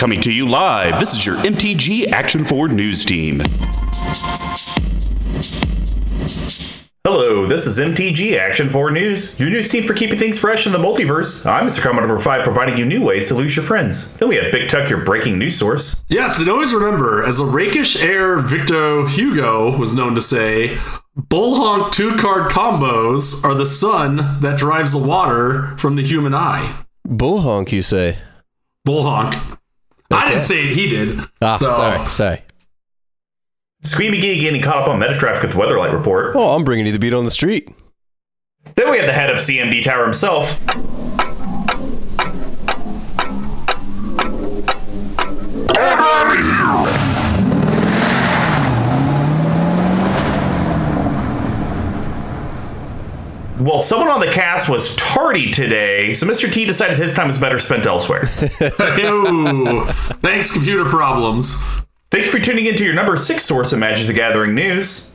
Coming to you live, this is your MTG Action Forward News Team. Hello, this is MTG Action 4 News, your news team for keeping things fresh in the multiverse. I'm Mr. Commodore number 5, providing you new ways to lose your friends. Then we have Big Tuck, your breaking news source. Yes, and always remember, as the rakish heir Victor Hugo was known to say, bullhonk two card combos are the sun that drives the water from the human eye. Bullhonk, you say? Bullhonk. I didn't say it, he did. Ah, So- sorry, sorry. Squeamy Gee getting caught up on Metatraffic with the Weatherlight Report. Oh, I'm bringing you the beat on the street. Then we have the head of CMD Tower himself. Well, someone on the cast was tardy today, so Mr. T decided his time was better spent elsewhere. Ew. Thanks, computer problems. Thank you for tuning in to your number six source of Magic the Gathering news.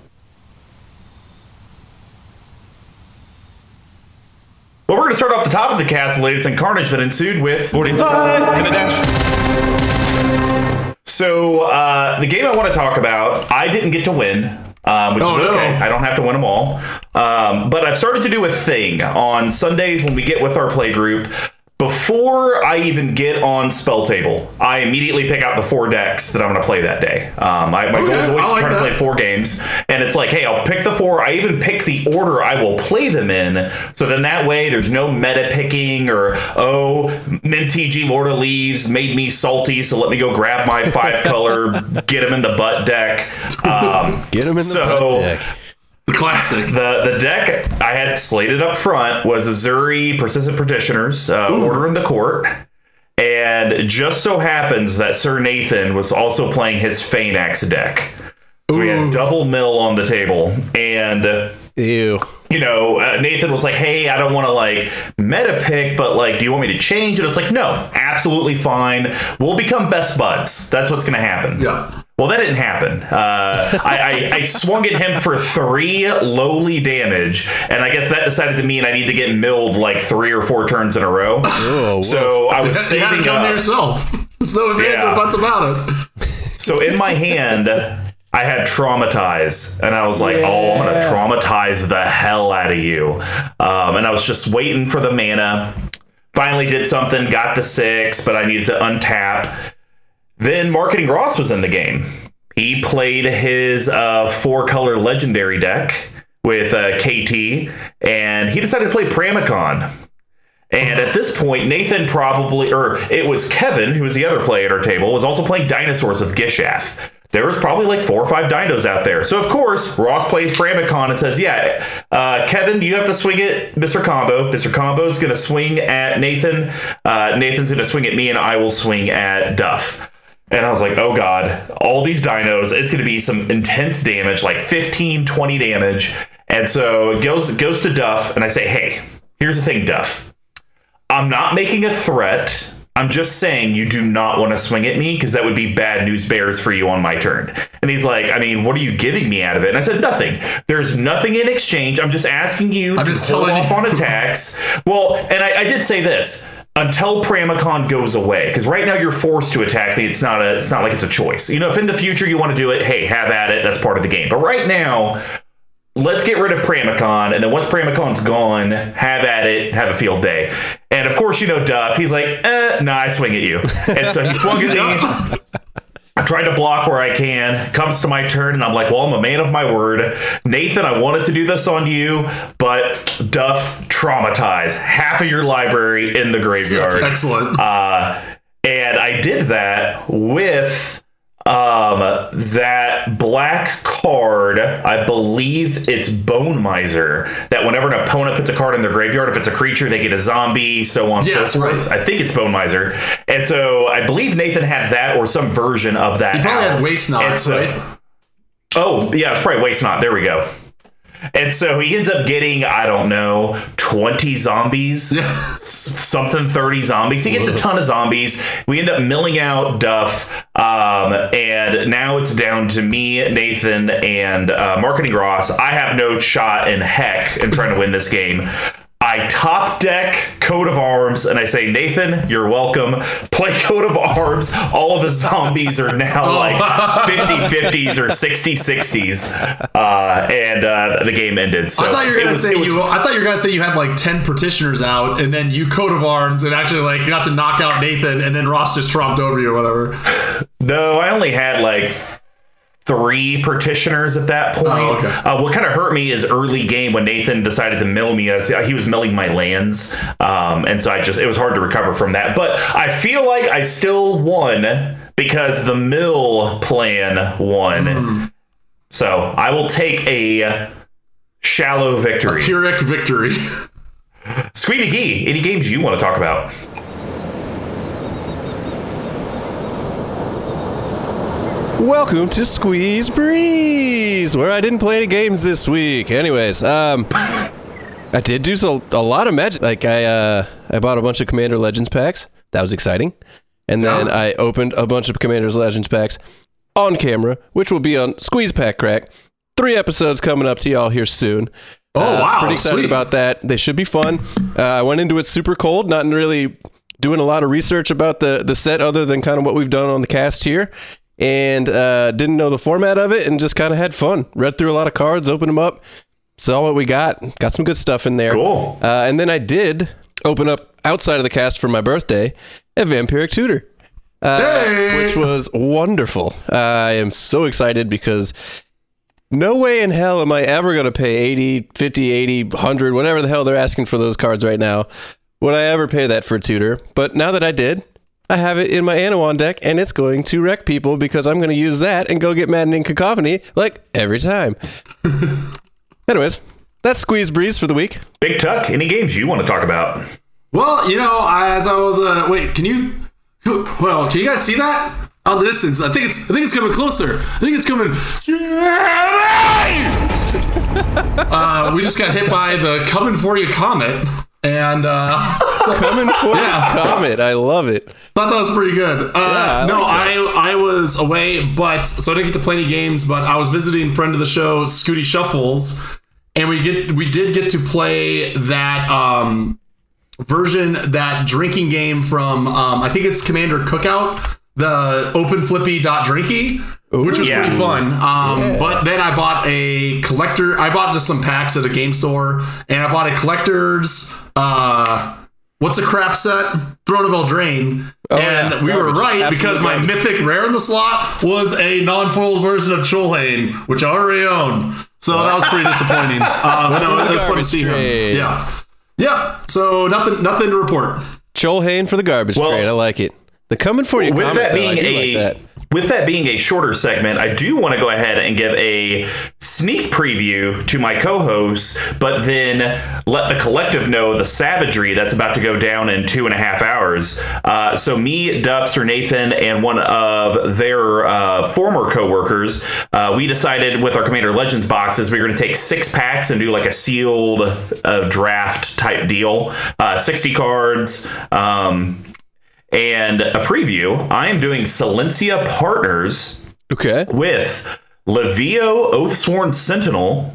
Well, we're going to start off the top of the cast, the latest in carnage that ensued with 45 and a dash. So, uh, the game I want to talk about, I didn't get to win. Um, which Oh, is no. okay. I don't have to win them all. Um, but I've started to do a thing on Sundays when we get with our play group. Before I even get on spell table, I immediately pick out the four decks that I'm going to play that day. Um, I, my goal is always I to like try to play four games, and it's like, hey, I'll pick the four. I even pick the order I will play them in, so then that way there's no meta picking or oh, MinTG Lord of Leaves made me salty, so let me go grab my five color, get him in the butt deck. Um, Get him in the So- butt deck. The classic. the the deck I had slated up front was Azuri Persistent Petitioners, uh, Order in the Court. And just so happens that Sir Nathan was also playing his Phenax deck. So we had double mill on the table. And, Ew. you know, uh, Nathan was like, hey, I don't want to like meta pick, but like, do you want me to change? And it's like, no, absolutely fine. We'll become best buds. That's what's going to happen. Yeah. Well, that didn't happen. Uh, I, I, I swung at him for three lowly damage, and I guess that decided to mean I need to get milled like three or four turns in a row. Oh, so I was You had to saving come to up. yourself. There's no ifs, ands, Yeah. or buts about it. So in my hand, I had traumatize, and I was like, "Oh, I'm gonna traumatize the hell out of you." Um, and I was just waiting for the mana. Finally, did something, got to six, but I needed to untap. Then Marketing Ross was in the game. He played his uh, four color legendary deck with uh, KT, and he decided to play Pramikon. And at this point, Nathan probably, or it was Kevin, who was the other player at our table, was also playing Dinosaurs of Gishath. There was probably like four or five dinos out there. So, of course, Ross plays Pramikon and says, Yeah, uh, Kevin, you have to swing at Mr. Combo. Mr. Combo's going to swing at Nathan. Uh, Nathan's going to swing at me, and I will swing at Duff. And I was like, oh God, all these dinos, it's going to be some intense damage, like 15, 20 damage. And so it goes, it goes to Duff, and I say, hey, here's the thing, Duff. I'm not making a threat. I'm just saying you do not want to swing at me because that would be bad news bears for you on my turn. And he's like, I mean, what are you giving me out of it? And I said, nothing. There's nothing in exchange. I'm just asking you I'm to just hold off you." on attacks. Well, and I, I did say this until Pramikon goes away, because right now you're forced to attack me. It's not a, it's not like it's a choice. You know, if in the future you want to do it, hey, have at it. That's part of the game. But right now, let's get rid of Pramikon, and then once Pramikon's gone, have at it, have a field day. And of course, you know Duff. He's like, eh, nah, I swing at you. And so he swung at me. I try to block where I can. Comes to my turn, and I'm like, well, I'm a man of my word. Nathan, I wanted to do this on you, but Duff, traumatized half of your library in the graveyard. Excellent. Uh, and I did that with um, that black card. I believe it's Bone Miser. That whenever an opponent puts a card in their graveyard, if it's a creature, they get a zombie, so on and Yes, so forth. right. I think it's Bone Miser. And so I believe Nathan had that or some version of that. You probably out. had waste And knots, so- right? Oh, yeah, it's probably Waste Not. There we go. And so he ends up getting, I don't know, 20 zombies something 30 zombies. He gets a ton of zombies. We end up milling out Duff. Um, and now it's down to me, Nathan, and uh, Marketing Ross. I have no shot in heck in trying to win this game. I top deck coat of arms and I say, Nathan, you're welcome. Play coat of arms. All of the zombies are now Oh. like 50 50s or 60 60s. Uh, and uh, the game ended. So I thought you were gonna was- say was- you. I thought you were gonna say you had like ten petitioners out, and then you coat of arms, and actually like got to knock out Nathan, and then Ross just tromped over you or whatever. No, I only had like three petitioners at that point. Oh, okay. uh, what kind of hurt me is early game when Nathan decided to mill me as he was milling my lands, um, and so I just it was hard to recover from that. But I feel like I still won because the mill plan won. Hmm. So I will take a shallow victory. Pyrrhic victory. Squeeby Gee, any games you want to talk about? Welcome to Squeeze Breeze, where I didn't play any games this week. Anyways, um, I did do so, a lot of magic. Like I, uh, I bought a bunch of Commander Legends packs. That was exciting. And then. I opened a bunch of Commander Legends packs on camera, which will be on Squeeze Pack Crack. Three episodes coming up to y'all here soon. Oh Uh, wow! Pretty excited sweet. about that. They should be fun. Uh, I went into it super cold, not really doing a lot of research about the the set other than kind of what we've done on the cast here, and uh, didn't know the format of it, and just kind of had fun. Read through a lot of cards, opened them up, saw what we got. Got some good stuff in there. Cool. Uh, and then I did open up outside of the cast for my birthday a Vampiric Tutor Hey! which was wonderful. I am so excited because no way in hell am I ever going to pay 80, 50, 80, 100, whatever the hell they're asking for those cards right now. Would I ever pay that for a tutor? But now that I did, I have it in my Anowon deck and it's going to wreck people because I'm going to use that and go get Maddening Cacophony like every time. Anyways, that's Squeeze Breeze for the week. Big Tuck, any games you want to talk about? Well, you know, as I was uh wait, can you well, can you guys see that? On the distance. I think it's I think it's coming closer. I think it's coming Uh we just got hit by the coming for you comet and uh Coming for Yeah. the Comet. I love it. thought that was pretty good. Uh, I no, like I I was away, but so I didn't get to play any games. But I was visiting friend of the show, Scooty Shuffles, and we get we did get to play that um, version that drinking game from um, I think it's Commander Cookout, the Open Flippy dot Drinky. Which was Yeah. pretty fun. Um, But then I bought a collector. I bought just some packs at a game store, and I bought a collector's. Uh, what's a crap set? Throne of Eldraine. Oh, and yeah. we were right Absolute because my garbage. mythic rare in the slot was a non-foiled version of Chulane, which I already own. So that was pretty disappointing. Um, no, it was fun to see trade? him. Yeah, yeah. So nothing, nothing to report. Chulane for the garbage Well- train. I like it. They're coming for you with Comet, that though, being I do a like that. With that being a shorter segment, I do want to go ahead and give a sneak preview to my co-hosts, but then let the collective know the savagery that's about to go down in two and a half hours. Uh, so me, Duffster, Nathan, and one of their uh, former co-workers, uh, we decided with our Commander Legends boxes, we were going to take six packs and do like a sealed uh, draft type deal, uh, sixty cards. Um, and a preview. I am doing Silencia Partners Okay. with Livio Oathsworn Sentinel,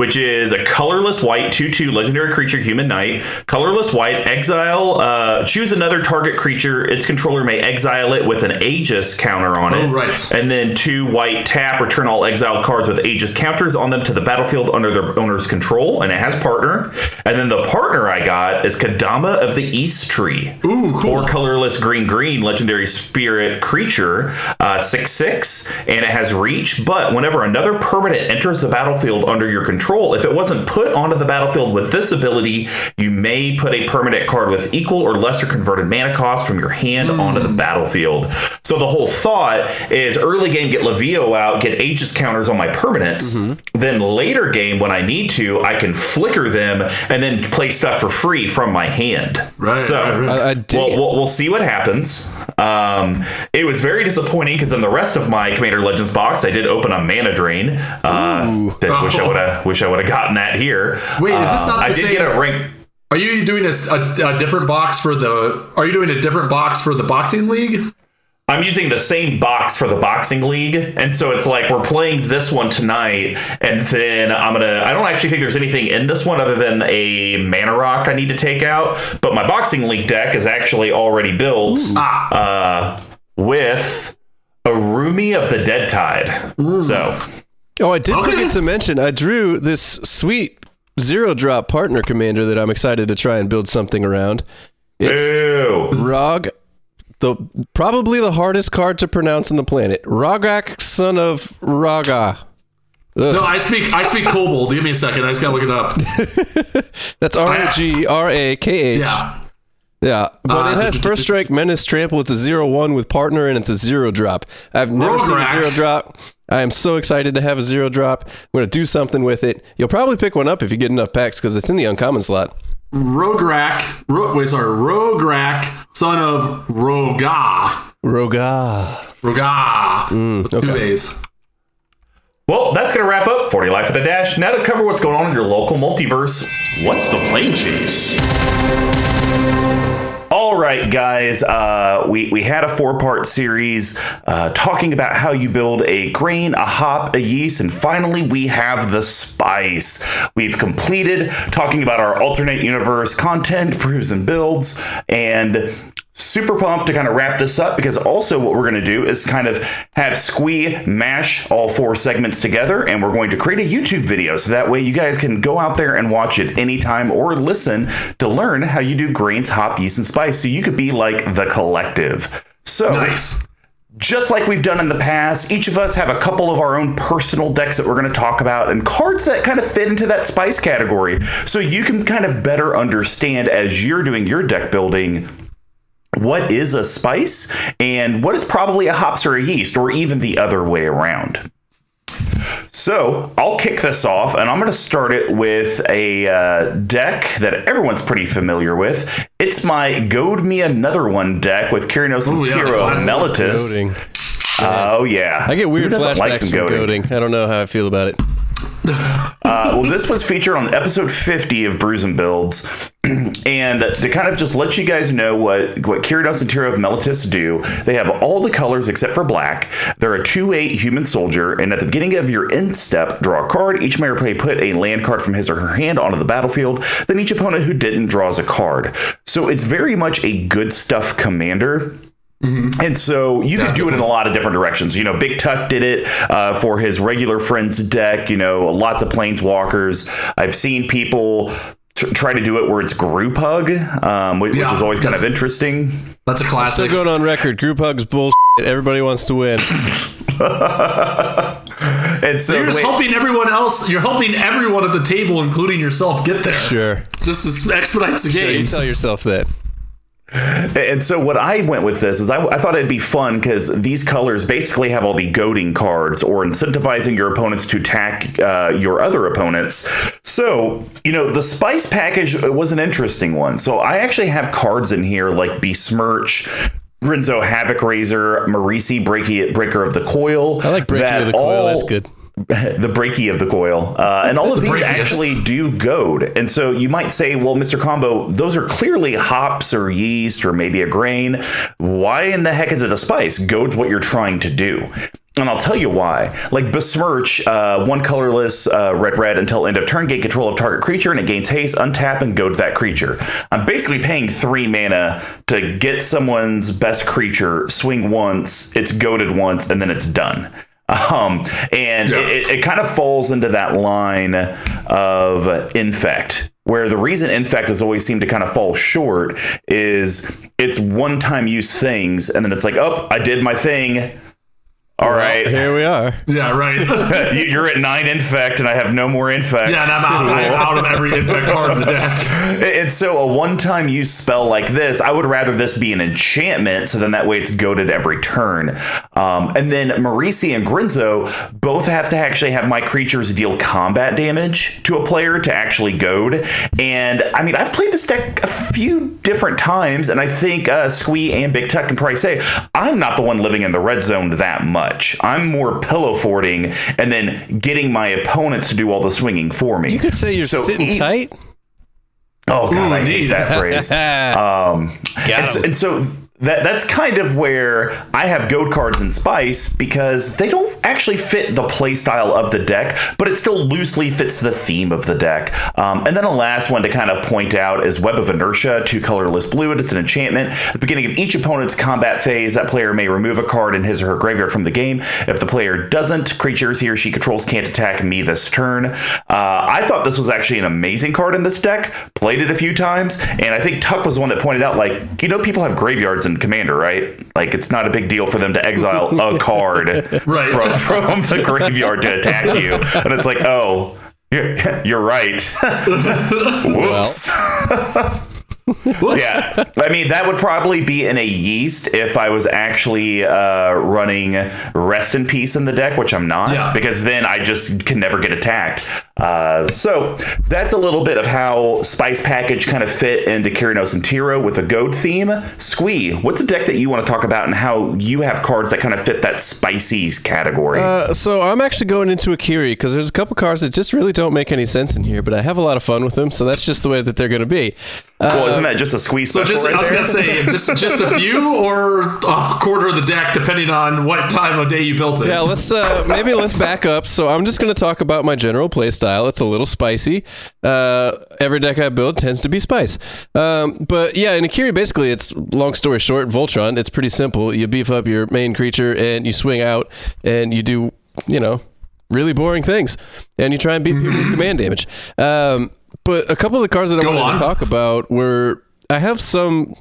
which is a colorless white 2 2 legendary creature, human knight. Colorless white, exile, uh, choose another target creature. Its controller may exile it with an Aegis counter on it. Oh, right. And then two white, tap, return all exiled cards with Aegis counters on them to the battlefield under their owner's control. And it has partner. And then the partner I got is Kodama of the East Tree. Ooh, cool. Four colorless green green legendary spirit creature, uh, six six, and it has reach. But whenever another permanent enters the battlefield under your control, if it wasn't put onto the battlefield with this ability, you may put a permanent card with equal or lesser converted mana cost from your hand hmm. onto the battlefield. So the whole thought is early game get Livio out, get Aegis counters on my permanents. Mm-hmm. Then later game when I need to, I can flicker them and then play stuff for free from my hand. Right, So right, right. I, I dig well, it. we'll, we'll see what happens. Um, it was very disappointing because in the rest of my Commander Legends box, I did open a mana drain. Uh, that wish I would have wish I would have gotten that here. Wait, is this Um, not the I did same- get a rank. Are you doing a, a, a different box for the? Are you doing a different box for the boxing league? I'm using the same box for the boxing league, and so it's like we're playing this one tonight, and then I'm gonna. I don't actually think there's anything in this one other than a mana rock I need to take out, but my boxing league deck is actually already built uh, with Araumi of the Dead Tide. So Oh, I did Okay. forget to mention, I drew this sweet zero drop partner commander that I'm excited to try and build something around. It's Boo. Rog, the probably the hardest card to pronounce on the planet. Rogak, son of Raga. No, I speak I speak Kobold. Give me a second. I just gotta look it up. That's R G R A K H. Yeah. Yeah, but Uh, it has first strike, menace, trample. It's a zero one with partner, and it's a zero drop. I've never seen a zero drop. I am so excited to have a zero drop. I'm going to do something with it. You'll probably pick one up if you get enough packs because it's in the uncommon slot. Rograk. Ro- wait, sorry. Rograk, son of Roga. Roga. Roga. Mm, with two okay. A's. Well, that's going to wrap up 40 Life at a Dash. Now to cover what's going on in your local multiverse. What's the plane chase? All right, guys. Uh, we we had a four part series uh, talking about how you build a grain, a hop, a yeast, and finally we have the spice. We've completed talking about our alternate universe content, brews and builds, and super pumped to kind of wrap this up because also what we're going to do is kind of have Squee mash all four segments together and we're going to create a YouTube video so that way you guys can go out there and watch it anytime or listen to learn how you do grains, hop, yeast, and spice so you could be like the collective. So Nice. just like we've done in the past, each of us have a couple of our own personal decks that we're going to talk about and cards that kind of fit into that spice category. So you can kind of better understand as you're doing your deck building what is a spice and what is probably a hops or a yeast or even the other way around. So I'll kick this off, and I'm going to start it with a uh, deck that everyone's pretty familiar with. It's my Goad Me Another One deck with Kyrinos and Ooh, yeah, the Tiro classic. Meletis. Oh yeah, I get weird flashbacks like from goading? goading. I don't know how I feel about it. Uh, well, this was featured on episode 50 of Brews and Builds. and to kind of just let you guys know what, what Kyrinos and Tiro of Meletis do, they have all the colors except for black. They're a 2 8 human soldier, and at the beginning of your end step, draw a card. Each player may put a land card from his or her hand onto the battlefield. Then each opponent who didn't draws a card. So it's very much a good stuff commander. And so you could do it in a lot of different directions. You know, Big Tuck did it uh, for his regular friends deck. You know, lots of planeswalkers. I've seen people tr- try to do it where it's group hug, um, which, which is always kind of interesting. That's a classic. Still classic. going on record. Group hugs bullshit. Everybody wants to win. And so You're just way- helping everyone else. You're helping everyone at the table, including yourself, get there. Sure. Just to expedite the Sure, you tell yourself that. And so what I went with this is I, I thought it'd be fun because these colors basically have all the goading cards or incentivizing your opponents to attack uh, your other opponents. So you know the spice package was an interesting one. So I actually have cards in here like Besmirch. Grenzo Havoc Raiser, Marisi Breaky, Breaker of the Coil. I like Breaker of the coil. That's good. the breaky of the coil. Uh, and all of The these actually do goad. And so you might say, well, Mr. Combo, those are clearly hops or yeast or maybe a grain. Why in the heck is it a spice? Goad's what you're trying to do. And I'll tell you why. Like Besmirch, uh, one colorless, uh, red red until end of turn, gain control of target creature, and it gains haste, untap, and goad that creature. I'm basically paying three mana to get someone's best creature, swing once, it's goaded once, and then it's done. Um, and Yeah. it, it kind of falls into that line of infect, where the reason infect has always seemed to kind of fall short is it's one time use things, and then it's like, oh, I did my thing. All right, Here we are. Yeah, right. You- you're at nine infect, and I have no more infect. and I'm out, I'm out of every infect card in the deck. And so, a one time use spell like this, I would rather this be an enchantment, so then that way it's goaded every turn. Um, and then Marisi and Grenzo both have to actually have my creatures deal combat damage to a player to actually goad. And I mean, I've played this deck a few different times, and I think uh, Squee and Big Tuck can probably say I'm not the one living in the red zone that much. I'm more pillow forting and then getting my opponents to do all the swinging for me. You could say you're So sitting e- tight. Oh god, Ooh, I hate that phrase. Um, and, so, and so that that's kind of where I have goad cards in Spice because they don't actually fit the playstyle of the deck, but it still loosely fits the theme of the deck. Um, and then a last one to kind of point out is Web of Inertia, two colorless blue. It's an enchantment. At the beginning of each opponent's combat phase, that player may remove a card in his or her graveyard from the game. If the player doesn't, creatures he or she controls can't attack me this turn. Uh, I thought this was actually an amazing card in this deck. Played it a few times, and I think Tuck was the one that pointed out, like, you know, people have graveyards in Commander, right? Like, it's not a big deal for them to exile a card Right. from, from the graveyard to attack you. And it's like, oh, you're, you're right. Whoops. Whoops. Yeah, I mean that would probably be in a yeast if I was actually uh, running rest in peace in the deck, which I'm not, Yeah. because then I just can never get attacked. Uh, so that's a little bit of how Spice Package kind of fit into Kyrinos and Tiro with a goad theme. Squee, what's a deck that you want to talk about and how you have cards that kind of fit that spicy category? Uh, so I'm actually going into Akiri because there's a couple cards that just really don't make any sense in here, but I have a lot of fun with them, so that's just the way that they're going to be. well, isn't that just a squeeze? So just, right I was there? gonna say, just just a few or a quarter of the deck, depending on what time of day you built it. Yeah, let's uh, maybe let's back up. So I'm just going to talk about my general play style. It's a little spicy. Uh, every deck I build tends to be spice. Um, but yeah, in Akiri, basically, it's long story short, Voltron. It's pretty simple. You beef up your main creature and you swing out and you do, you know, really boring things, and you try and beat people with command damage. Um, but a couple of the cars that I Go wanted on. to talk about were I have some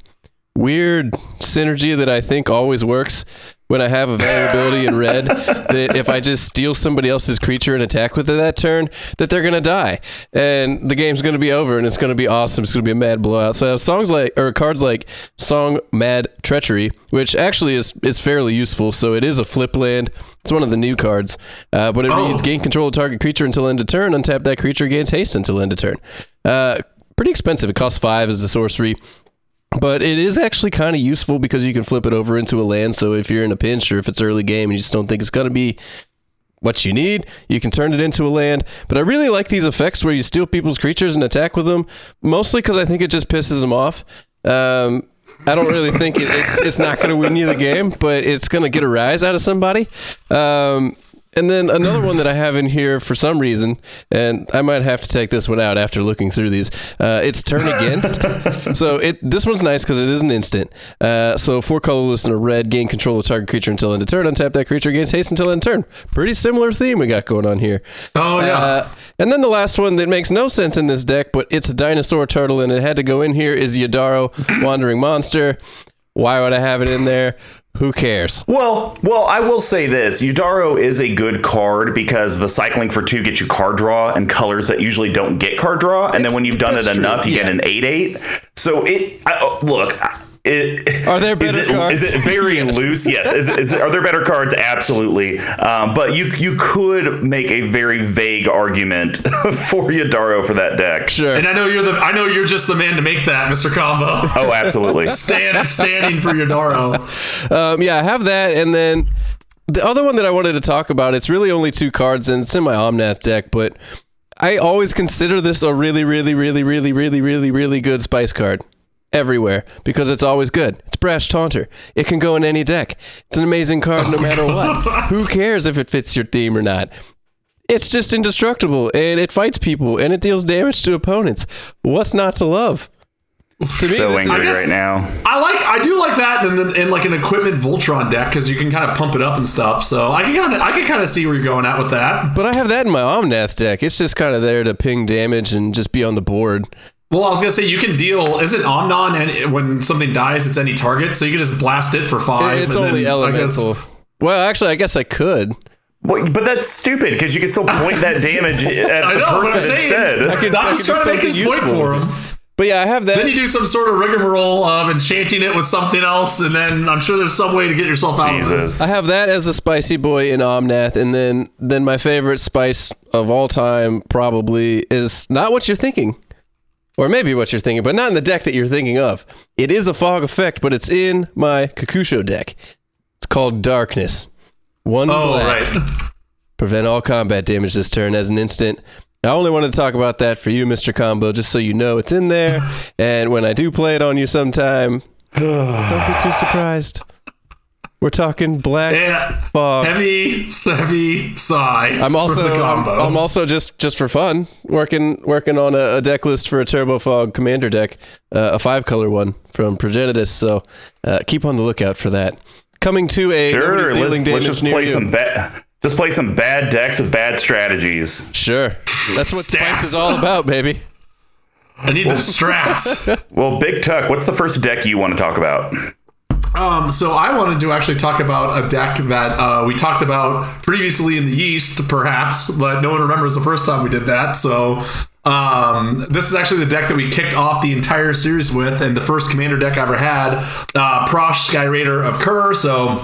weird synergy that I think always works when I have availability in red that if I just steal somebody else's creature and attack with it that turn, that they're gonna die. And the game's gonna be over and it's gonna be awesome. It's gonna be a mad blowout. So I have songs like or cards like Song Mad Treachery, which actually is is fairly useful. So it is a flip land. It's one of the new cards. Uh, but it Oh. reads gain control of target creature until end of turn, untap that creature gains haste until end of turn. Uh, pretty expensive. It costs five as a sorcery. But it is actually kind of useful because you can flip it over into a land. So if you're in a pinch or if it's early game and you just don't think it's going to be what you need, you can turn it into a land. But I really like these effects where you steal people's creatures and attack with them, mostly because I think it just pisses them off. Um, I don't really think it, it's, it's not going to win you the game, but it's going to get a rise out of somebody. Um, and then another one that I have in here for some reason, and I might have to take this one out after looking through these. Uh, it's turn against. so it this one's nice because it is an instant. Uh, so four colorless and a red gain control of target creature until end of turn. Untap that creature gains haste until end of turn. Pretty similar theme we got going on here. Oh yeah. Uh, and then the last one that makes no sense in this deck, but it's a dinosaur turtle and it had to go in here is Yidaro, Wandering Monster. Why would I have it in there? Who cares? Well, well, I will say this: Yidaro is a good card because the cycling for two gets you card draw and colors that usually don't get card draw, and then when you've done it that's true, enough, you get an eight eight. So it I, look. It, Are there is better it, cards? Is it very Yes. loose? Yes. Is, it- is it, are there better cards? Absolutely. Um, but you you could make a very vague argument for Yidaro for that deck. Sure. and I know you're the I know you're just the man to make that, Mr. Combo. Oh, absolutely. Stand standing for your Daro. Um, yeah, I have that, and then the other one that I wanted to talk about. It's really only two cards, and it's in my Omnath deck, but I always consider this a really, really, really, really, really, really, really good spice card everywhere because it's always good. It's Brash Taunter. It can go in any deck. It's an amazing card no oh matter what. Who cares if it fits your theme or not? It's just indestructible and it fights people and it deals damage to opponents. What's not to love? To me, So this is- angry guess- right now. I like I do like that in, the, in like an equipment Voltron deck because you can kind of pump it up and stuff. So I can kind of I can kind of see where you're going at with that. But I have that in my Omnath deck. It's just kind of there to ping damage and just be on the board. Well, I was gonna say you can deal. Isn't Omnon and when something dies, it's any target, so you can just blast it for five. It's and only then, I guess- elemental. Well, actually, I guess I could. Well, but that's stupid because you can still point that damage at the know, I'm person saying- instead. I could, I I'm could just do trying to make something his point for him. But yeah, I have that. Then you do some sort of rigmarole of enchanting it with something else, and then I'm sure there's some way to get yourself out of this. I have that as a spicy boy in Omnath, and then then my favorite spice of all time probably is not what you're thinking, or maybe what you're thinking, but not in the deck that you're thinking of. It is a fog effect, but it's in my Kokusho deck. It's called Darkness. One Oh, black. right. prevent all combat damage this turn as an instant. I only wanted to talk about that for you, Mr. Combo, just so you know it's in there. And when I do play it on you sometime, Don't be too surprised. We're talking black Yeah. fog. Heavy, heavy sigh. I'm also the I'm. I'm also just just for fun working working on a, a deck list for a Turbo Fog Commander deck, uh, a five color one from Progenitus. So uh, keep on the lookout for that. Coming to a Sure, nobody's let's, dealing let's just play you. some bad. Just play some bad decks with bad strategies. Sure, that's what Spice is all about, baby. I need the strats. Well, Big Tuck, what's the first deck you want to talk about? Um, so I wanted to actually talk about a deck that uh, we talked about previously in the East, perhaps, but no one remembers the first time we did that. So um, this is actually the deck that we kicked off the entire series with, and the first commander deck I ever had, uh, Prossh Skyraider of Kher. So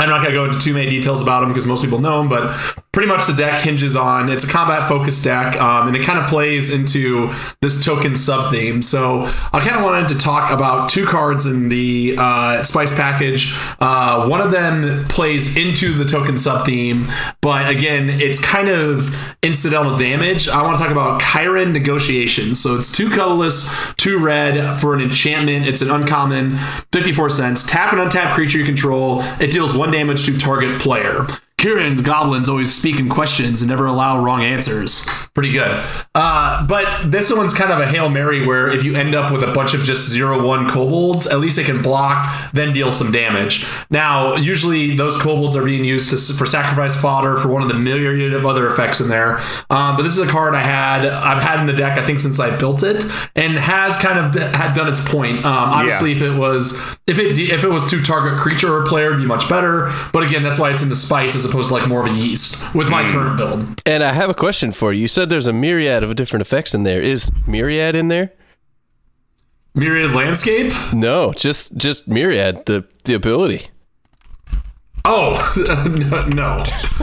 I'm not going to go into too many details about him because most people know him, but pretty much the deck hinges on it's a combat focused deck, um, and it kind of plays into this token sub theme. So I kind of wanted to talk about two cards in the uh, Spice package. Uh, one of them plays into the token sub theme, but again, it's kind of incidental damage. I want to talk about Kyren Negotiation. So it's two colorless, two red for an enchantment. It's an uncommon, 54 cents. Tap an untapped creature you control. It deals one damage to target player. Kyren goblins always speak in questions and never allow wrong answers. Pretty good. Uh, but this one's kind of a hail mary where if you end up with a bunch of just zero one kobolds, at least they can block, then deal some damage. Now, usually those kobolds are being used to, for sacrifice fodder for one of the myriad of other effects in there. Um, but this is a card I had I've had in the deck I think since I built it and has kind of had done its point. Um, obviously, if it was if it if it was to target creature or player, it'd be much better. But again, that's why it's in the spice as opposed to like more of a yeast with my current build. And I have a question for you. You said there's a myriad of different effects in there. Is myriad in there? Myriad landscape. No, just just myriad. The the ability. Oh no, no.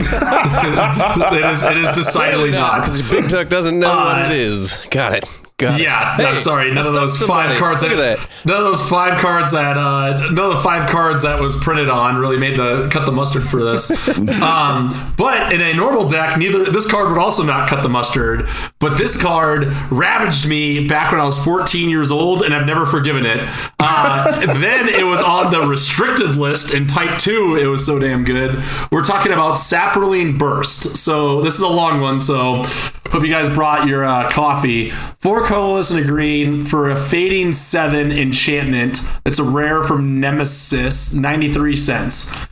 it is it is decidedly not. Because Big Tuck doesn't know what Uh, it is. Got it. Got Yeah, it. I'm sorry. None of those stumped five somebody. cards Look that, at that. none of those five cards that uh, none of the five cards that was printed on really made the cut the mustard for this. um, but in a normal deck, neither this card would also not cut the mustard. But this card ravaged me back when I was 14 years old, and I've never forgiven it. Uh, then it was on the restricted list in Type Two. It was so damn good. We're talking about Saproling Burst. So this is a long one. So hope you guys brought your uh, coffee. Four colorless and a green for a fading seven enchantment. It's a rare from Nemesis, 93 cents.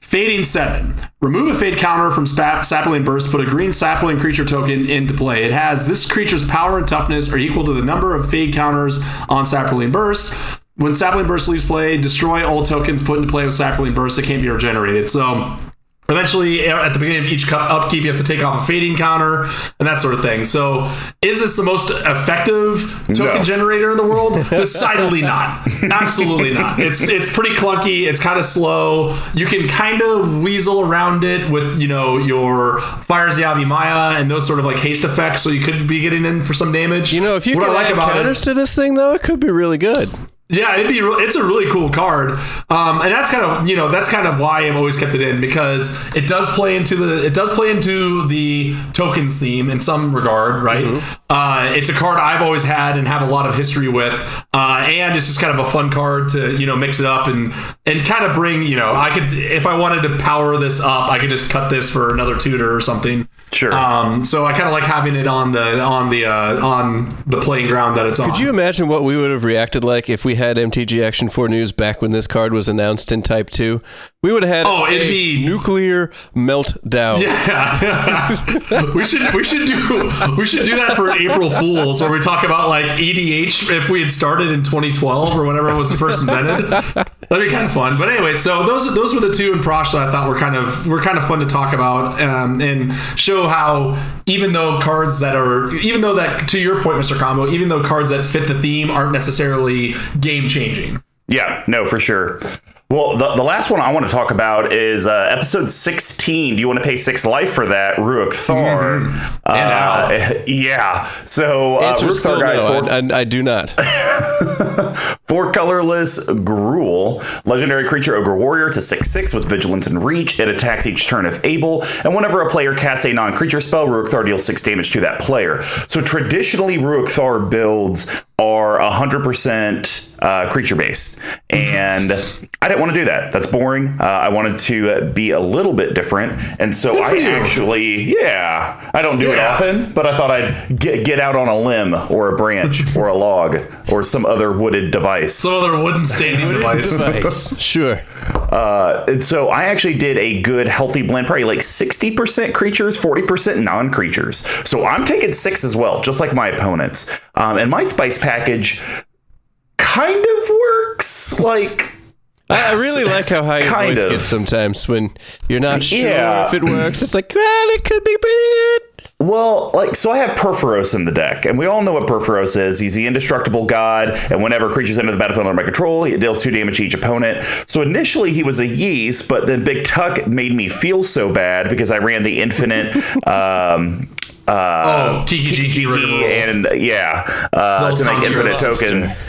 Fading 7. Remove a fade counter from Saproling Burst, put a green saproling creature token into play. It has this creature's power and toughness are equal to the number of fade counters on Saproling Burst. When Saproling Burst leaves play, destroy all tokens put into play with Saproling Burst that can't be regenerated. So Eventually, at the beginning of each upkeep, you have to take off a fading counter and that sort of thing. So, is this the most effective token No. generator in the world? Decidedly not. Absolutely not. It's it's pretty clunky. It's kind of slow. You can kind of weasel around it with you know your Fires the Maya and those sort of like haste effects. So you could be getting in for some damage. You know, if you what can I like add about counters it, to this thing, though, it could be really good. Yeah, it'd be. It's a really cool card, um, and that's kind of you know that's kind of why I've always kept it in because it does play into the it does play into the tokens theme in some regard, right? Uh, it's a card I've always had and have a lot of history with, uh, and it's just kind of a fun card to you know mix it up and and kind of bring you know I could if I wanted to power this up, I could just cut this for another tutor or something. Sure. Um, so I kind of like having it on the on the uh, on the playing ground that it's on. Could you imagine what we would have reacted like if we had MTG Action 4 News back when this card was announced in Type 2? We would have had Oh, it'd a be- nuclear meltdown. Yeah, we should we should do we should do that for April Fools, where we talk about like EDH if we had started in 2012 or whenever it was first invented. That'd be kind of fun. But anyway, so those those were the two in Prossh that I thought were kind of were kind of fun to talk about um, and show how even though cards that are even though that to your point, Mr. Combo, even though cards that fit the theme aren't necessarily game changing. Yeah, no, for sure. Well, the, the last one I want to talk about is uh, episode 16. Do you want to pay six life for that, Ruric Thar? Mm-hmm. And uh, Yeah. So, uh, Thor, guys, no. four, I, I, do not. four colorless Gruul, legendary creature, Ogre Warrior to 6 6 with Vigilance and Reach. It attacks each turn if able, and whenever a player casts a non creature spell, Ruric Thar deals 6 damage to that player. So, traditionally, Ruric Thar builds are 100% uh, creature based. And I didn't want to do that. That's boring. Uh, I wanted to uh, be a little bit different. And so I you. actually, yeah, I don't do it often, but I thought I'd get, get out on a limb or a branch or a log or some other wooded device. Some other wooden standing device. Nice. Sure. Uh, and so I actually did a good healthy blend, probably like 60% creatures, 40% non creatures. So I'm taking six as well, just like my opponents. Um, and my spice package kind of works. Like, I, I really like how high your voice of. gets sometimes when you're not sure Yeah. if it works. It's like, well, it could be pretty good. well, like, so I have Purphoros in the deck, and we all know what Purphoros is. He's the indestructible god, and whenever creatures enter the battlefield under my control, he deals two damage to each opponent. So initially he was a yeast, but then Big Tuck made me feel so bad because I ran the infinite. um, uh, Oh, Kiki Jiki rigmarole. and yeah, uh, to make infinite controversial. tokens.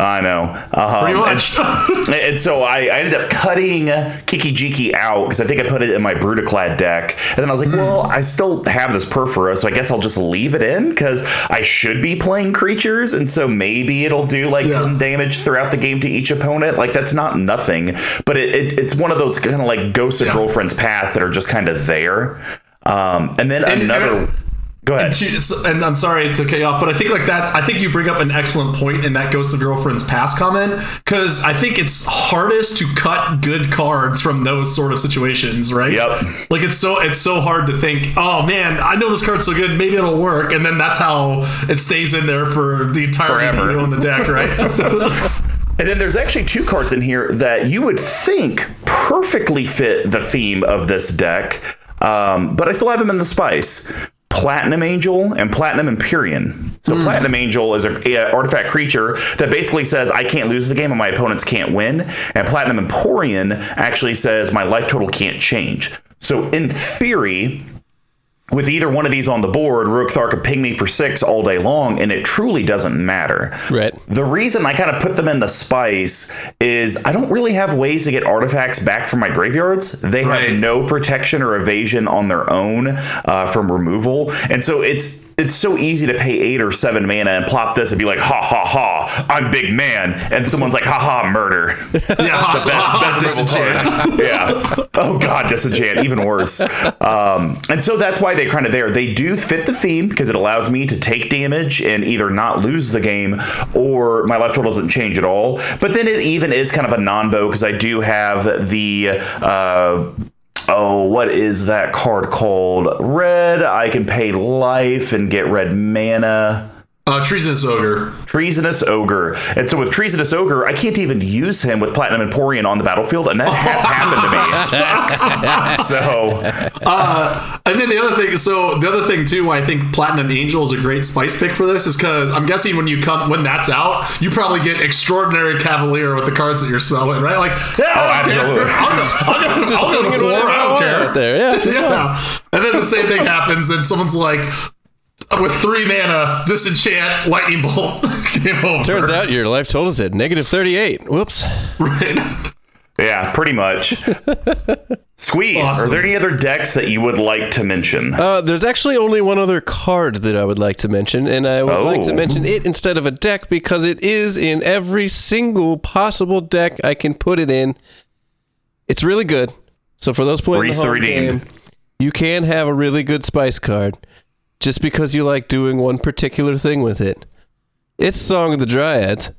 I know. Um, Pretty and- much. and so I, I ended up cutting Kiki Jiki out because I think I put it in my Brudiclad deck. And then I was like, well, I still have this Perfora, so I guess I'll just leave it in because I should be playing creatures. And so maybe it'll do like Yeah. 10 damage throughout the game to each opponent. Like, that's not nothing. But it, it, it's one of those kind of like ghosts of Yeah. Girlfriend's Past that are just kind of there. Um, and then And- another. and- go ahead. She- and I'm sorry to cut you off, but I think like that. I think you bring up an excellent point in that Ghost of Girlfriend's Past comment because I think it's hardest to cut good cards from those sort of situations, right? Yep. Like it's so it's so hard to think. Oh man, I know this card's so good, maybe it'll work, and then that's how it stays in there for the entire Forever. know, the deck, right? And then there's actually two cards in here that you would think perfectly fit the theme of this deck, um, but I still have them in the spice. Platinum Angel and Platinum Emperion. So hmm. Platinum Angel is a, a artifact creature that basically says I can't lose the game and my opponents can't win, and Platinum Emperion actually says my life total can't change. So in theory, with either one of these on the board, Ruric Thar could ping me for six all day long, and it truly doesn't matter. Right. The reason I kind of put them in the spice is I don't really have ways to get artifacts back from my graveyards. They Right. have no protection or evasion on their own uh, from removal, and so it's it's so easy to pay eight or seven mana and plop this and be like, ha ha ha, I'm big man, and someone's like, ha ha, murder. yeah, best, best removal card. yeah. Oh God, disenchant, even worse. Um, and so that's why they're kind of there. They do fit the theme because it allows me to take damage and either not lose the game or my life total doesn't change at all. But then it even is kind of a non-bow because I do have the. Uh, Oh, what is that card called? Red. I can pay life and get red mana. Uh, treasonous ogre. Treasonous Ogre. And so with Treasonous Ogre, I can't even use him with Platinum Emperion on the battlefield, and that has happened to me. so Uh, and then the other thing, so the other thing too, why I think Platinum Angel is a great spice pick for this is because I'm guessing when you come when that's out, you probably get Extraordinary Cavalier with the cards that you're selling, right? Like, yeah, Oh, I don't care. absolutely. I'll just, I'll go, Just I'll go putting to it four. I I don't care. out there. Yeah. for sure. Yeah. And then the same thing happens, and someone's like, with three mana, disenchant, lightning bolt, game over. Turns out your life total is at negative 38. Whoops. right? yeah, pretty much. Sweet. Awesome. Are there any other decks that you would like to mention? Uh, there's actually only one other card that I would like to mention, and I would like to Oh. mention it instead of a deck because it is in every single possible deck I can put it in. It's really good. So for those playing Reese the the home Redeemed. game, you can have a really good spice card just because you like doing one particular thing with it. It's Song of the Dryads.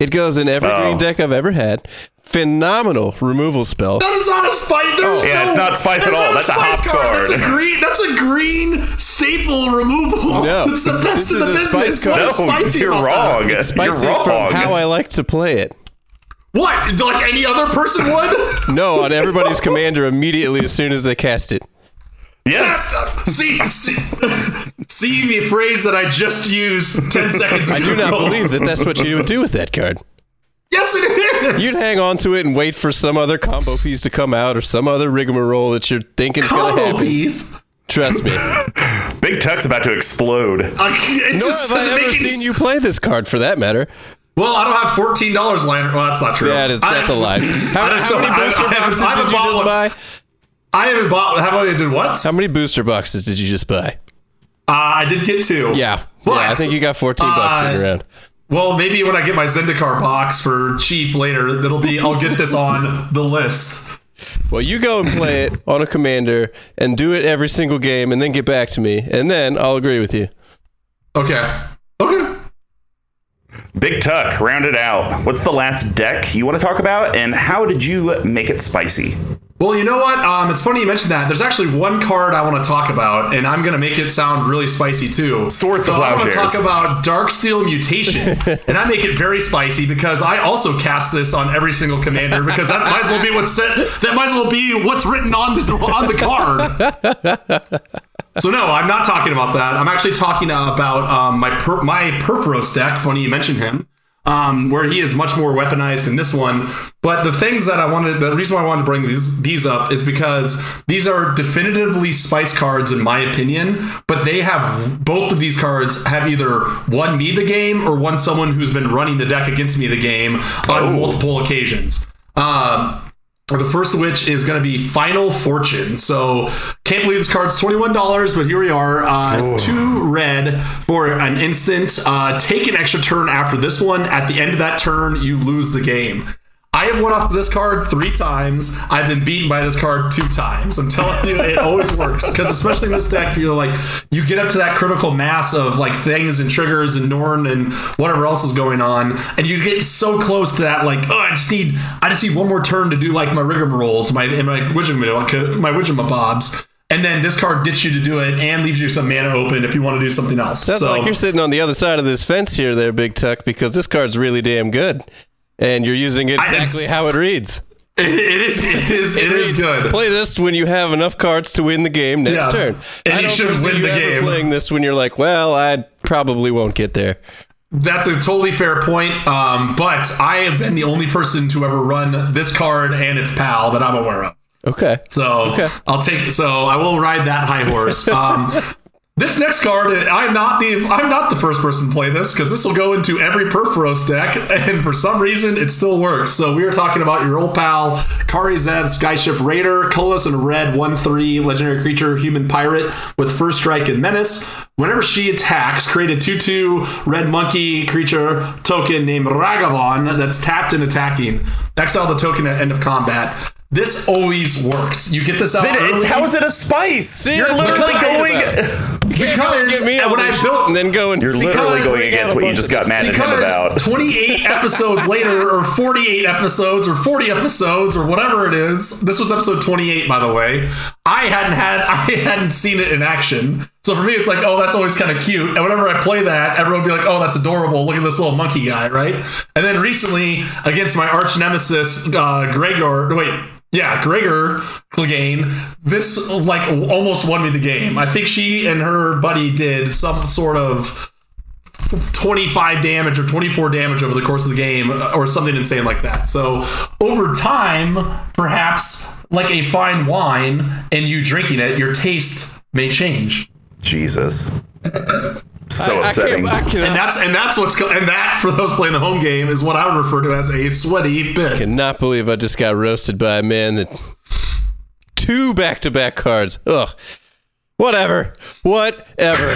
It goes in every Oh. green deck I've ever had. Phenomenal removal spell. That is not a spice. There's Yeah, no, it's not spice at that's all. not That's a spice hops card. That's a green. That's a green staple removal. No, it's the best this in the is a business. spice card. What is no, spicy you're about that? wrong. Spicy you're wrong. from how I like to play it. What? Like any other person would? No, on everybody's commander immediately as soon as they cast it. Yes. see, see, see the phrase that I just used ten seconds ago. I do not believe that that's what you would do with that card. Yes, it is. You'd hang on to it and wait for some other combo piece to come out or some other rigmarole that you're thinking is going to Combo happen. piece. Trust me. Big Tuck's about to explode. Like, it Nor just have I ever make any seen you play this card for that matter. Well, I don't have fourteen dollars lying. Well, that's not true. That is, that's a lie. How, I just how many booster boxes I haven't did you just one. buy? I haven't bought. How about I did what? How many booster boxes did you just buy? Uh, I did get two. Yeah. What? Yeah, I think you got 14 bucks Uh, sitting around. Well, maybe when I get my Zendikar box for cheap later, that'll be I'll get this on the list. Well, you go and play it on a commander and do it every single game, and then get back to me, and then I'll agree with you. Okay. Okay. Big Tuck, round it out. What's the last deck you want to talk about, and how did you make it spicy? Well, you know what? Um, it's funny you mentioned that. There's actually one card I want to talk about, and I'm gonna make it sound really spicy too. Swords so to I want to talk about Darksteel Mutation, and I make it very spicy because I also cast this on every single commander because that might as well be what's set. That might as well be what's written on the on the card. So no, I'm not talking about that. I'm actually talking about um, my per- my Purphoros deck. Funny you mentioned him, um, where he is much more weaponized in this one. But the things that I wanted, the reason why I wanted to bring these these up is because these are definitively spice cards in my opinion. But they have both of these cards have either won me the game or won someone who's been running the deck against me the game on multiple occasions. Um, the first of which is going to be Final Fortune. So, can't believe this card's $21, but here we are. Uh, two red for an instant. Uh, take an extra turn after this one. At the end of that turn, you lose the game. I have won off this card three times. I've been beaten by this card two times. I'm telling you, it always works. Because especially in this deck, you're like, you get up to that critical mass of like things and triggers and Norn and whatever else is going on, and you get so close to that, like, oh, I just need, I just need one more turn to do like my rigmaroles, my and my wisdom, uh, my wisdom bobs. And then this card gets you to do it and leaves you some mana open if you want to do something else. Sounds so, like you're sitting on the other side of this fence here, there, Big Tuck, because this card's really damn good, and you're using it exactly how it reads. it, it is, it is, it is good. Play this when you have enough cards to win the game next Yeah. turn. And I you should win the game. Playing this when you're like, well, I probably won't get there. That's a totally fair point. Um, but I have been the only person to ever run this card and its pal that I'm aware of. Okay. So Okay. I'll take. So I will ride that high horse. Um, this next card, I'm not the I'm not the first person to play this because this will go into every Purphoros deck, and for some reason it still works. So we are talking about your old pal Kari Zev, Skyship Raider, colorless and red, one three legendary creature, human pirate with first strike and menace. Whenever she attacks, create a two two red monkey creature token named Ragavan that's tapped and attacking. Exile the token at end of combat. This always works. You get this out Then it's, how is it a spice? You're literally going. About. because Get me when I built and then go and You're literally going against what you just got mad at him about. 28 episodes later or 48 episodes or 40 episodes or whatever it is this was episode 28 by the way i hadn't had i hadn't seen it in action so for me it's like oh that's always kind of cute and whenever i play that everyone would be like oh that's adorable look at this little monkey guy right and then recently against my arch nemesis uh gregor wait yeah, Gregor Clegane, this like almost won me the game. I think she and her buddy did some sort of 25 damage or 24 damage over the course of the game or something insane like that. So over time, perhaps like a fine wine and you drinking it, your taste may change. Jesus. So I, I upsetting. can't, I And that's and that's what's co- and that for those playing the home game is what I would refer to as a sweaty bit. cannot believe I just got roasted by a man that two back to back cards. Ugh. Whatever. Whatever.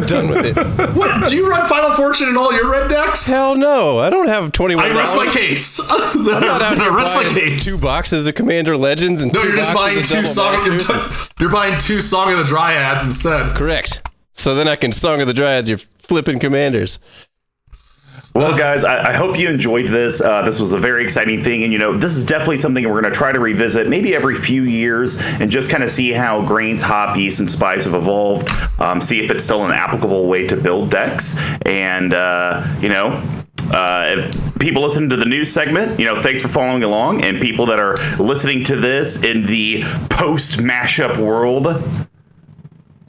Done with it. What? Do you run Final Fortune in all your red decks? Hell no. I don't have twenty one. I rest my case. I'm not out here rest my case. two boxes of Commander Legends and no, two you're just buying two Double song. You're, Masters. you're buying two Song of the Dryads instead. Correct. So then I can Song of the Dryads your flipping commanders. Well, guys, I, I hope you enjoyed this. Uh, this was a very exciting thing, and you know, this is definitely something we're going to try to revisit maybe every few years and just kind of see how grains, hop, yeast, and spice have evolved. Um, see if it's still an applicable way to build decks, and uh, you know. Uh, if people listen to the news segment, you know, thanks for following along. And people that are listening to this in the post mashup world,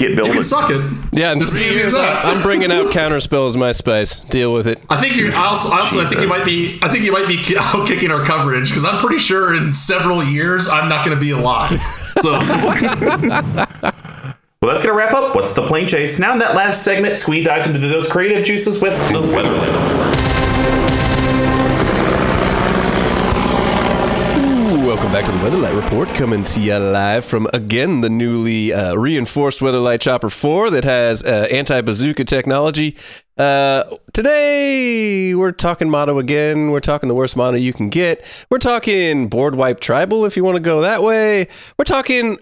get You building. can suck it. Yeah, and Just three easy years as I'm, bringing out counterspell as my spice. Deal with it. I think you're I also, I also I think you might be I think you might be out kicking our coverage because I'm pretty sure in several years I'm not going to be alive. So Well, that's going to wrap up What's the Plane Chase. Now, in that last segment, Squee dives into those creative juices with the Weatherland Award. Welcome back to the Weatherlight Report, coming to you live from again the newly uh, reinforced Weatherlight Chopper 4 that has uh, anti bazooka technology. Uh, today we're talking motto again. We're talking the worst mono you can get. We're talking board wipe tribal if you want to go that way. We're talking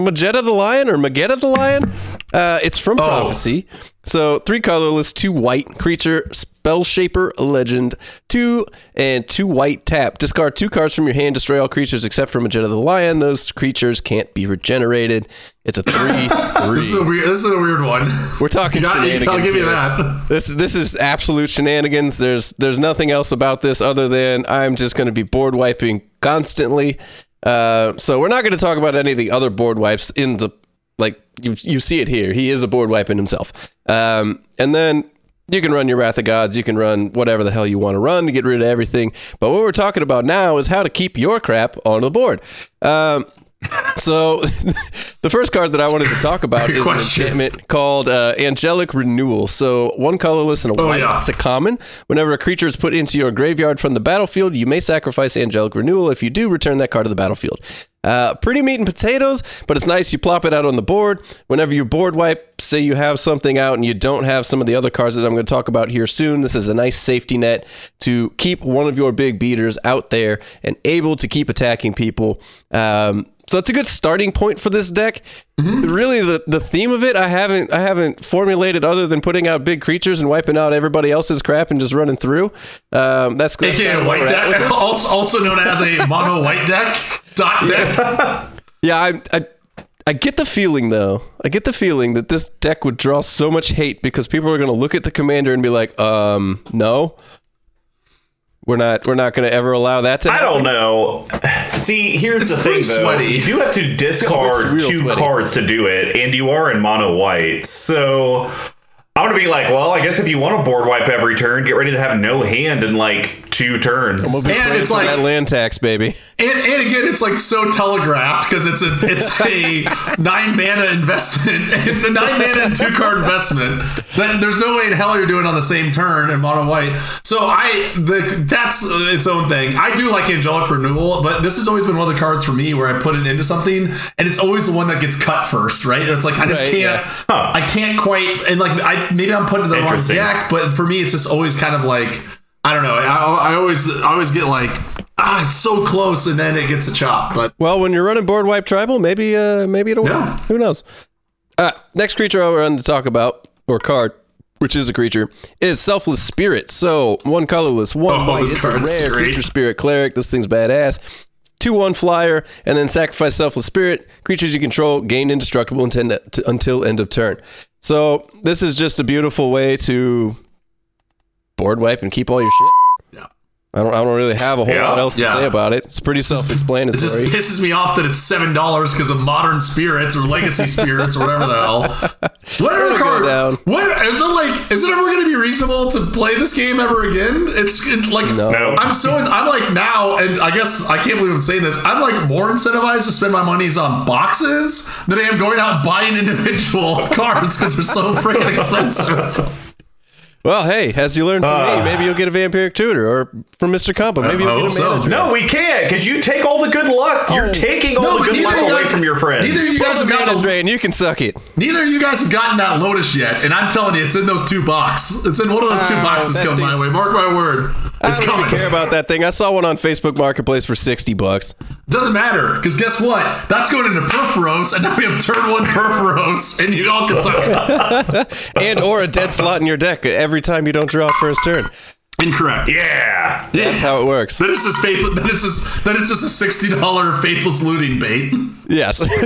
Mageta the Lion or Mageta the Lion. Uh, it's from Oh. Prophecy. So three colorless, two white creature, spell shaper, legend, two and two white tap. Discard two cards from your hand, destroy all creatures except for Mageta the Lion. Those creatures can't be regenerated. It's a three This is a three. weird. This is a weird one. We're talking got- shenanigans. I'll give you that. This this is absolute shenanigans. There's there's nothing else about this other than I'm just going to be board wiping constantly. Uh, so we're not going to talk about any of the other board wipes in the like you you see it here. He is a board wiping himself. Um, and then you can run your Wrath of Gods. You can run whatever the hell you want to run to get rid of everything. But what we're talking about now is how to keep your crap on the board. Um, so the first card that I wanted to talk about is question. an enchantment called uh, Angelic Renewal. So one colorless and a Oh, white. yeah. It's a common. Whenever a creature is put into your graveyard from the battlefield, you may sacrifice Angelic Renewal. If you do, return that card to the battlefield. Uh, pretty meat and potatoes, but it's nice. You plop it out on the board. Whenever you board wipe, say you have something out and you don't have some of the other cards that I'm going to talk about here soon. This is a nice safety net to keep one of your big beaters out there and able to keep attacking people. Um, so it's a good starting point for this deck. Really, the, the theme of it, I haven't I haven't formulated other than putting out big creatures and wiping out everybody else's crap and just running through. Um, that's, AKA white we're at with deck, also, also known as a mono white deck. Dot deck. Yeah, I, I I get the feeling though. I get the feeling that this deck would draw so much hate because people are going to look at the commander and be like, um, no, we're not we're not going to ever allow that to. Happen. I don't know. See, here's the thing though. sweaty. You do have to discard real two sweaty. cards to do it, and you are in mono white. So I'm gonna be like, well, I guess if you want to board wipe every turn, get ready to have no hand in like two turns. We'll be And it's for like- that land tax, baby. And, and again, it's like so telegraphed because it's a it's a nine mana investment, a nine mana and two card investment. That there's no way in hell you're doing on the same turn in mono white. So I the that's uh, its own thing. I do like angelic renewal, but this has always been one of the cards for me where I put it into something, and it's always the one that gets cut first, right? It's like I just Right, can't, yeah. I can't quite, and like I maybe I'm putting it the wrong Interesting. deck, but for me it's just always kind of like. I don't know. I, I always, I always get like, ah, it's so close, and then it gets a chop. But Well, when you're running board wipe tribal, maybe uh maybe it'll Yeah. work. Who knows? Uh, next creature I want to talk about or card. Which is a creature is selfless spirit. So one colorless, one Oh, white. It's a rare great. creature spirit cleric. This thing's badass. Two one flyer, and then sacrifice selfless spirit. Creatures you control gain indestructible until, until end of turn. So this is just a beautiful way to board wipe and keep all your shit. Yeah. I don't. I don't really have a whole Yeah. lot else to say about it. It's pretty self-explanatory. This pisses me off that it's seven dollars because of modern spirits or legacy spirits or whatever the hell. What are the down. What is it like? Is it ever going to be reasonable to play this game ever again? It's it, like No. I'm so I'm like now, and I guess I can't believe I'm saying this. I'm like more incentivized to spend my monies on boxes than I am going out and buying individual cards because they're so freaking expensive. Well, hey, as you learned from Ah. me, maybe you'll get a vampiric tutor, or from Mr. Combo, maybe I you'll get a so. manager. no, we can't because you take all the good luck. You're Oh. taking all No, the good luck of away guys- from your friends. Neither of you guys have gotten Manager, a, and you can suck it. neither of you guys have gotten that Lotus yet, and I'm telling you, it's in those two boxes. It's in one of those two Oh, boxes that coming my way. Mark my word, I don't coming. even care about that thing. I saw one on Facebook Marketplace for sixty bucks. Doesn't matter because guess what? That's going into Purphoros, and now we have turn one Purphoros, and you all can suck it. and or a dead slot in your deck every time you don't draw first turn. Incorrect. yeah. Yeah. That's how it works. Then it's just faith. Then it's just then it's just a sixty dollar faithless looting bait. Yes.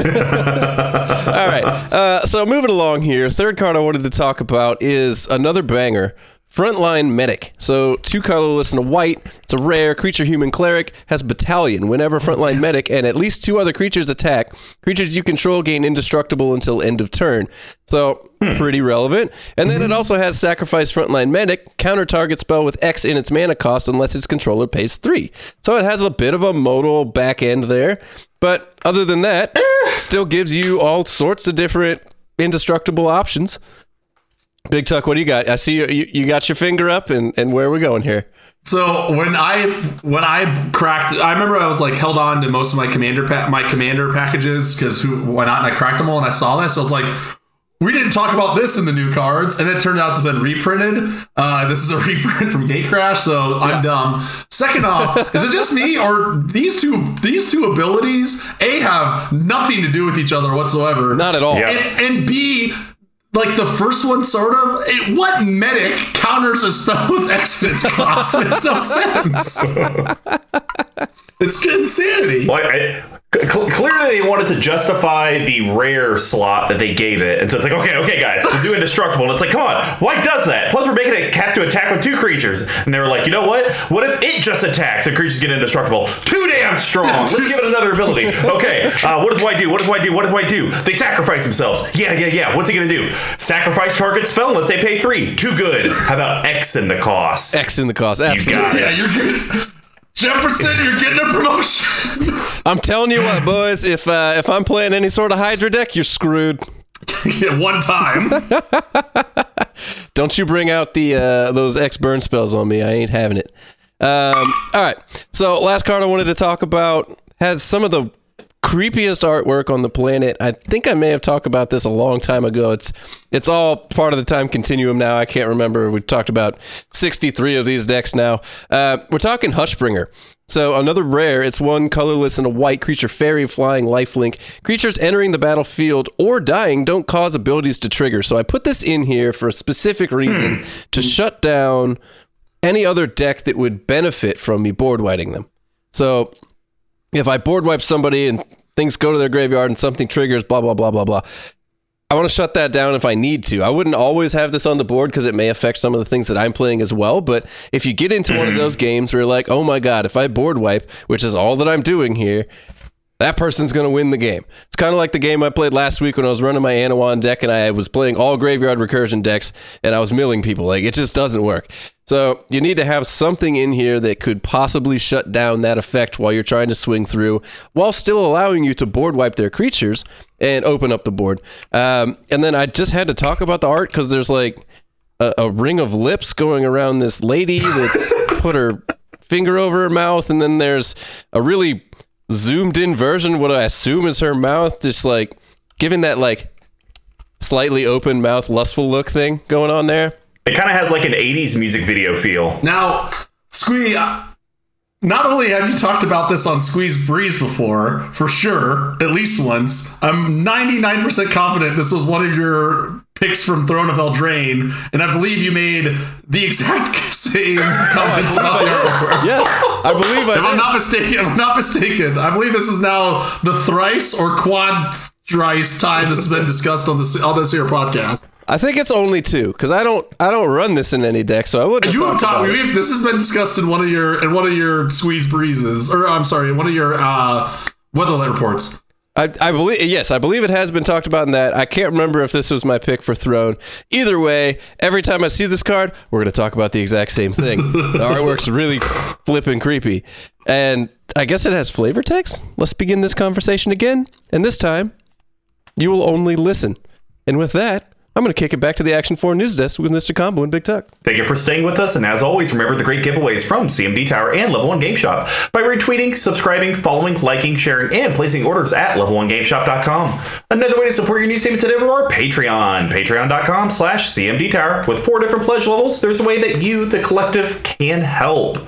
All right. Uh, so moving along here, third card I wanted to talk about is another banger. Frontline Medic. So two colorless and a white. It's a rare creature human cleric. Has battalion. Whenever Frontline Medic and at least two other creatures attack, creatures you control gain indestructible until end of turn. So pretty relevant. And then it mm-hmm. also has sacrifice Frontline Medic. Counter target spell with X in its mana cost unless its controller pays three. So it has a bit of a modal back end there. But other than that, still gives you all sorts of different indestructible options. Big Tuck, what do you got? I see you, you, you got your finger up, and, and where are we going here? So when I when I cracked, I remember I was like held on to most of my commander pa- my commander packages because why not? And I cracked them all, and I saw this. I was like, we didn't talk about this in the new cards, and it turned out it's been reprinted. Uh, this is a reprint from Gatecrash, so I'm dumb. Second off, is it just me or these two these two abilities a have nothing to do with each other whatsoever? Not at all. Yeah. and, and B, like the first one, sort of. It, what medic counters a spell with Exodus cost? Makes no sense. it's good insanity. Like, I, cl- clearly, they wanted to justify the rare slot that they gave it, and so it's like, okay, okay, guys, we'll do indestructible, and it's like, come on, why does that? Plus, we're making it have to attack with two creatures, and they were like, you know what? What if it just attacks and creatures get indestructible? Too damn strong. Let's give it another ability. Okay, uh, what does White do? What does White do? What does White do? They sacrifice themselves. Yeah, yeah, yeah. What's he gonna do? Sacrifice target spell. Let's say pay three. Too good. How about X in the cost? X in the cost. You Absolutely. got Yeah, it. you're good. Jefferson, you're getting a promotion. I'm telling you what, boys. If uh, if I'm playing any sort of Hydra deck, you're screwed. yeah, one time. Don't you bring out the uh, those X burn spells on me. I ain't having it. Um, all right. So last card I wanted to talk about has some of the creepiest artwork on the planet. I think I may have talked about this a long time ago. It's it's all part of the time continuum now. I can't remember. We've talked about 63 of these decks now. Uh, we're talking Hushbringer. So another rare, it's one colorless and a white creature fairy flying lifelink. Creatures entering the battlefield or dying don't cause abilities to trigger. So I put this in here for a specific reason to shut down any other deck that would benefit from me board whiting them. So if I board wipe somebody and things go to their graveyard and something triggers, blah, blah, blah, blah, blah. I want to shut that down if I need to. I wouldn't always have this on the board because it may affect some of the things that I'm playing as well. But if you get into one of those games where you're like, oh my God, if I board wipe, which is all that I'm doing here, that person's going to win the game. It's kind of like the game I played last week when I was running my Anowon deck and I was playing all graveyard recursion decks and I was milling people. Like, it just doesn't work. So, you need to have something in here that could possibly shut down that effect while you're trying to swing through, while still allowing you to board wipe their creatures and open up the board. Um, and then I just had to talk about the art because there's like a, a ring of lips going around this lady that's put her finger over her mouth, and then there's a really zoomed in version, what I assume is her mouth, just like giving that like slightly open mouth, lustful look thing going on there. It kind of has like an 80s music video feel. Now, Squee, uh, not only have you talked about this on Squeeze Breeze before, for sure, at least once, I'm 99% confident this was one of your picks from Throne of Eldraine, and I believe you made the exact same comments about the artwork. Yes, I believe I If I'm not mistaken, if I'm not mistaken, I believe this is now the thrice or quad thrice time this has been discussed on this on this here podcast. I think it's only two because I don't I don't run this in any deck, so I wouldn't. You have talked This has been discussed in one of your in one of your squeeze breezes, or I'm sorry, one of your uh, weatherlight reports. I, I believe yes, I believe it has been talked about in that. I can't remember if this was my pick for Throne. Either way, every time I see this card, we're going to talk about the exact same thing. the artwork's really flipping creepy, and I guess it has flavor text. Let's begin this conversation again, and this time, you will only listen. And with that, I'm going to kick it back to the Action 4 News Desk with Mr. Combo and Big Tuck. Thank you for staying with us, and as always, remember the great giveaways from CMD Tower and Level 1 Game Shop by retweeting, subscribing, following, liking, sharing, and placing orders at level1gameshop.com. Another way to support your news statements today from our Patreon, patreon.com slash CMD Tower. With four different pledge levels, there's a way that you, the collective, can help.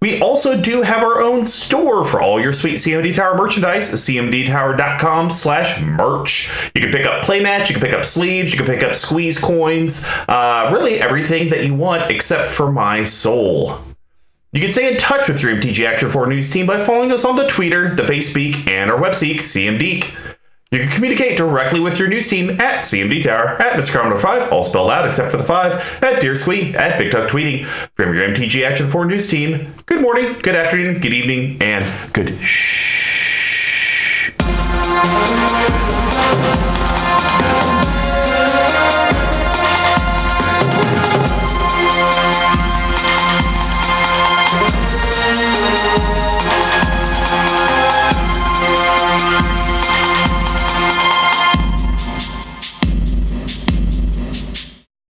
We also do have our own store for all your sweet CMD Tower merchandise, cmdtower.com slash merch. You can pick up playmats, you can pick up sleeves, you can pick up squeeze coins, uh, really everything that you want except for my soul. You can stay in touch with your MTG Action 4 News team by following us on the Twitter, the Facepeak, and our webseek, CMDeek. You can communicate directly with your news team at CMD Tower, at Mr. Commodore 5, all spelled out except for the 5, at Dear Squee, at Big Tuck Tweeting. From your MTG Action 4 News team, good morning, good afternoon, good evening, and good shh.